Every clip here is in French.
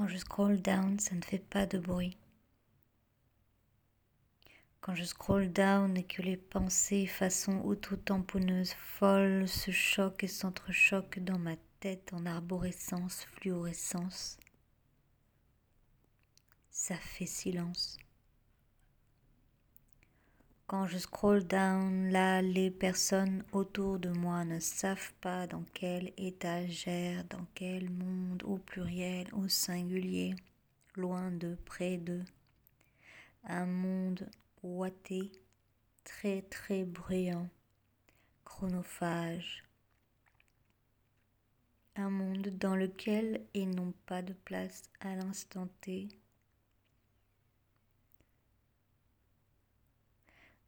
Quand je scroll down, ça ne fait pas de bruit. Quand je scroll down et que les pensées façon auto-tamponneuses folles se choquent et s'entrechoquent dans ma tête en arborescence, fluorescence, ça fait silence. Quand je scroll down, là, les personnes autour de moi ne savent pas dans quel étagère, dans quel monde, pluriel, au singulier, loin de, près de. Un monde ouaté, très très bruyant, chronophage. Un monde dans lequel ils n'ont pas de place à l'instant T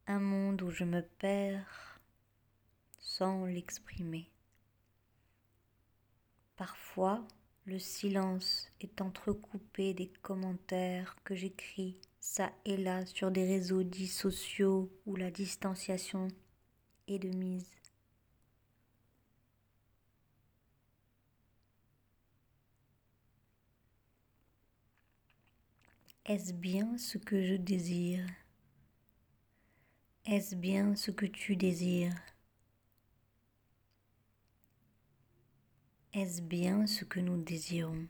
un monde où je me perds sans l'exprimer. Parfois, le silence est entrecoupé des commentaires que j'écris. Ça et là sur des réseaux dits sociaux où la distanciation est de mise. Est-ce bien ce que je désire? Est-ce bien ce que tu désires? Est-ce bien ce que nous désirons?